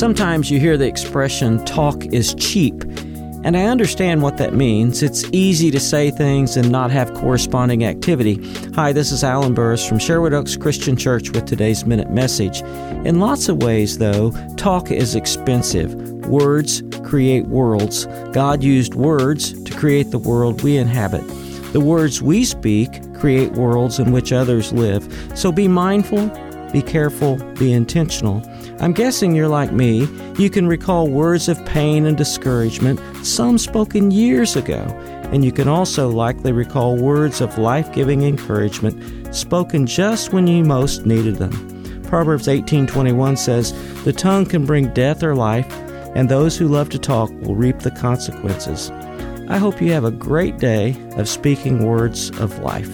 Sometimes you hear the expression talk is cheap, and I understand what that means. It's easy to say things and not have corresponding activity. Hi, this is Allen Burris from Sherwood Oaks Christian Church with today's Minute Message. In lots of ways, though, talk is expensive. Words create worlds. God used words to create the world we inhabit. The words we speak create worlds in which others live. So be mindful, be careful, be intentional. I'm guessing you're like me. You can recall words of pain and discouragement, some spoken years ago, and you can also likely recall words of life giving encouragement spoken just when you most needed them. Proverbs 18:21 says, "The tongue can bring death or life, and those who love to talk will reap the consequences." I hope you have a great day of speaking words of life.